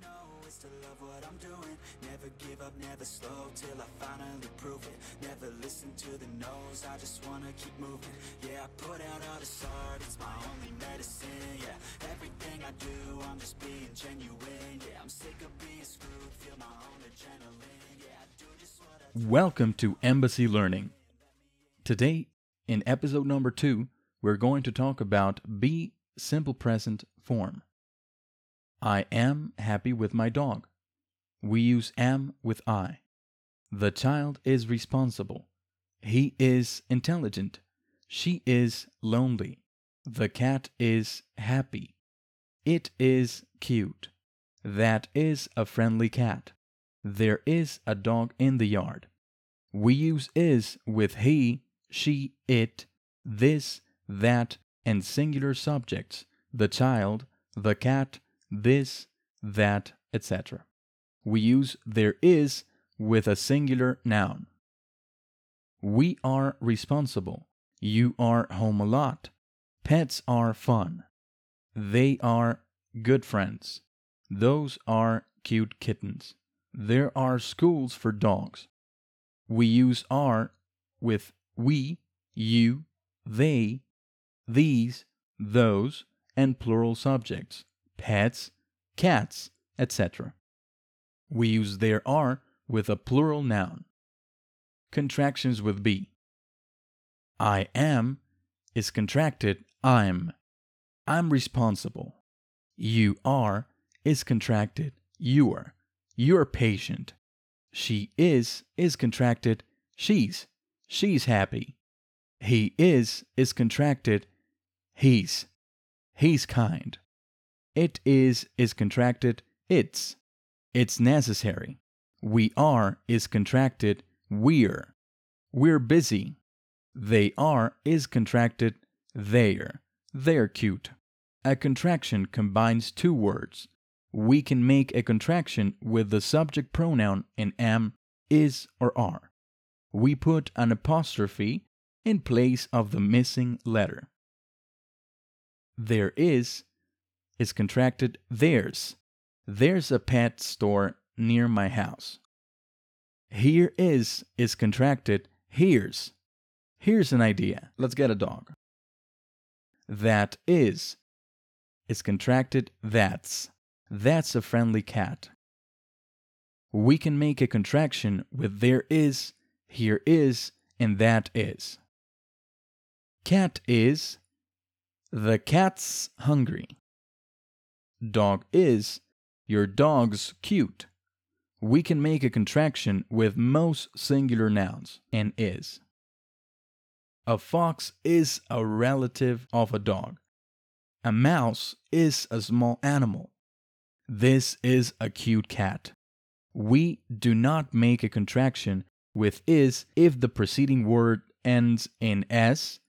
know is to love what I'm doing. Never give up, never slow till I finally prove it. Never listen to the no's, I just wanna keep moving. Yeah, I put out all this art, it's my only medicine. Yeah, everything I do, I'm just being genuine. Yeah, I'm sick of being screwed, feel my own adrenaline. Yeah, I do just what I Welcome to Embassy Learning. Today, in episode number two, we're going to talk about be simple present form. I am happy with my dog. We use am with I. The child is responsible. He is intelligent. She is lonely. The cat is happy. It is cute. That is a friendly cat. There is a dog in the yard. We use is with he, she, it, this, that, and singular subjects the child, the cat, this, that, etc. We use there is with a singular noun. We are responsible. You are home a lot. Pets are fun. They are good friends. Those are cute kittens. There are schools for dogs. We use are with we, you, they, these, those, and plural subjects, pets, cats, etc. We use there are with a plural noun. Contractions with be. I am is contracted I'm. I'm responsible. You are is contracted you're. You're patient. She is is contracted she's. She's happy. He is is contracted he's. He's kind. It is is contracted it's. It's necessary. We are is contracted we're. We're busy. They are is contracted they're. They're cute. A contraction combines two words. We can make a contraction with the subject pronoun in am, is, or are. We put an apostrophe in place of the missing letter. There is is contracted theirs. There's a pet store near my house. Here is is contracted here's. Here's an idea. Let's get a dog. That is is contracted that's. That's a friendly cat. We can make a contraction with there is, here is, and that is. Cat is the cat's hungry. Dog is your dog's cute. We can make a contraction with most singular nouns and is. A fox is a relative of a dog. A mouse is a small animal. This is a cute cat. We do not make a contraction with is if the preceding word ends in s,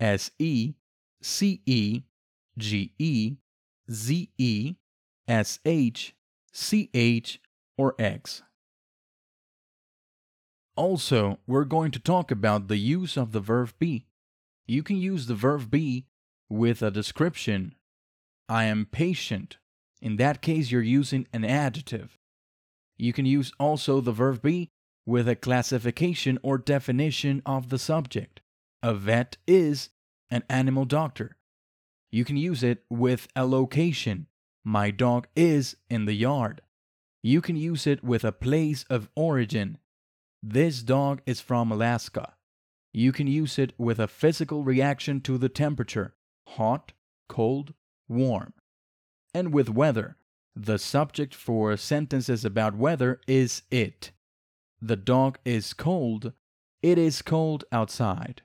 se, ce, ge, ze, sh, ch, or x. Also, we're going to talk about the use of the verb be. You can use the verb be with a description. I am patient. In that case, you're using an adjective. You can use also the verb be with a classification or definition of the subject. A vet is an animal doctor. You can use it with a location. My dog is in the yard. You can use it with a place of origin. This dog is from Alaska. You can use it with a physical reaction to the temperature hot, cold, warm. And with weather, the subject for sentences about weather is it. The dog is cold. It is cold outside.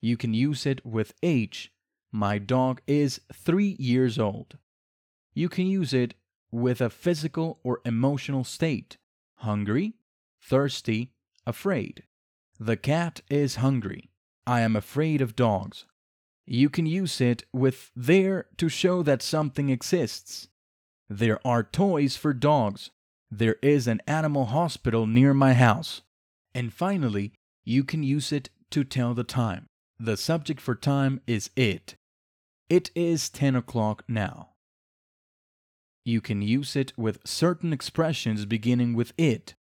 You can use it with age. My dog is three years old. You can use it with a physical or emotional state hungry, thirsty, afraid. The cat is hungry. I am afraid of dogs. You can use it with there to show that something exists. There are toys for dogs. There is an animal hospital near my house. And finally, you can use it to tell the time. The subject for time is it. It is 10 o'clock now. You can use it with certain expressions beginning with it.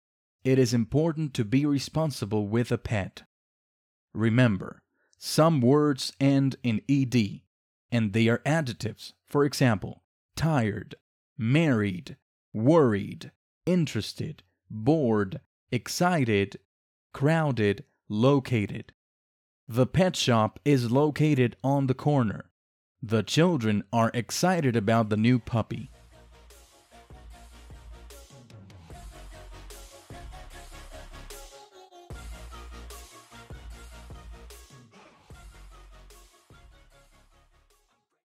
It is important to be responsible with a pet. Remember, some words end in ed, and they are adjectives. For example, tired, married, worried, interested, bored, excited, crowded, located. The pet shop is located on the corner. The children are excited about the new puppy.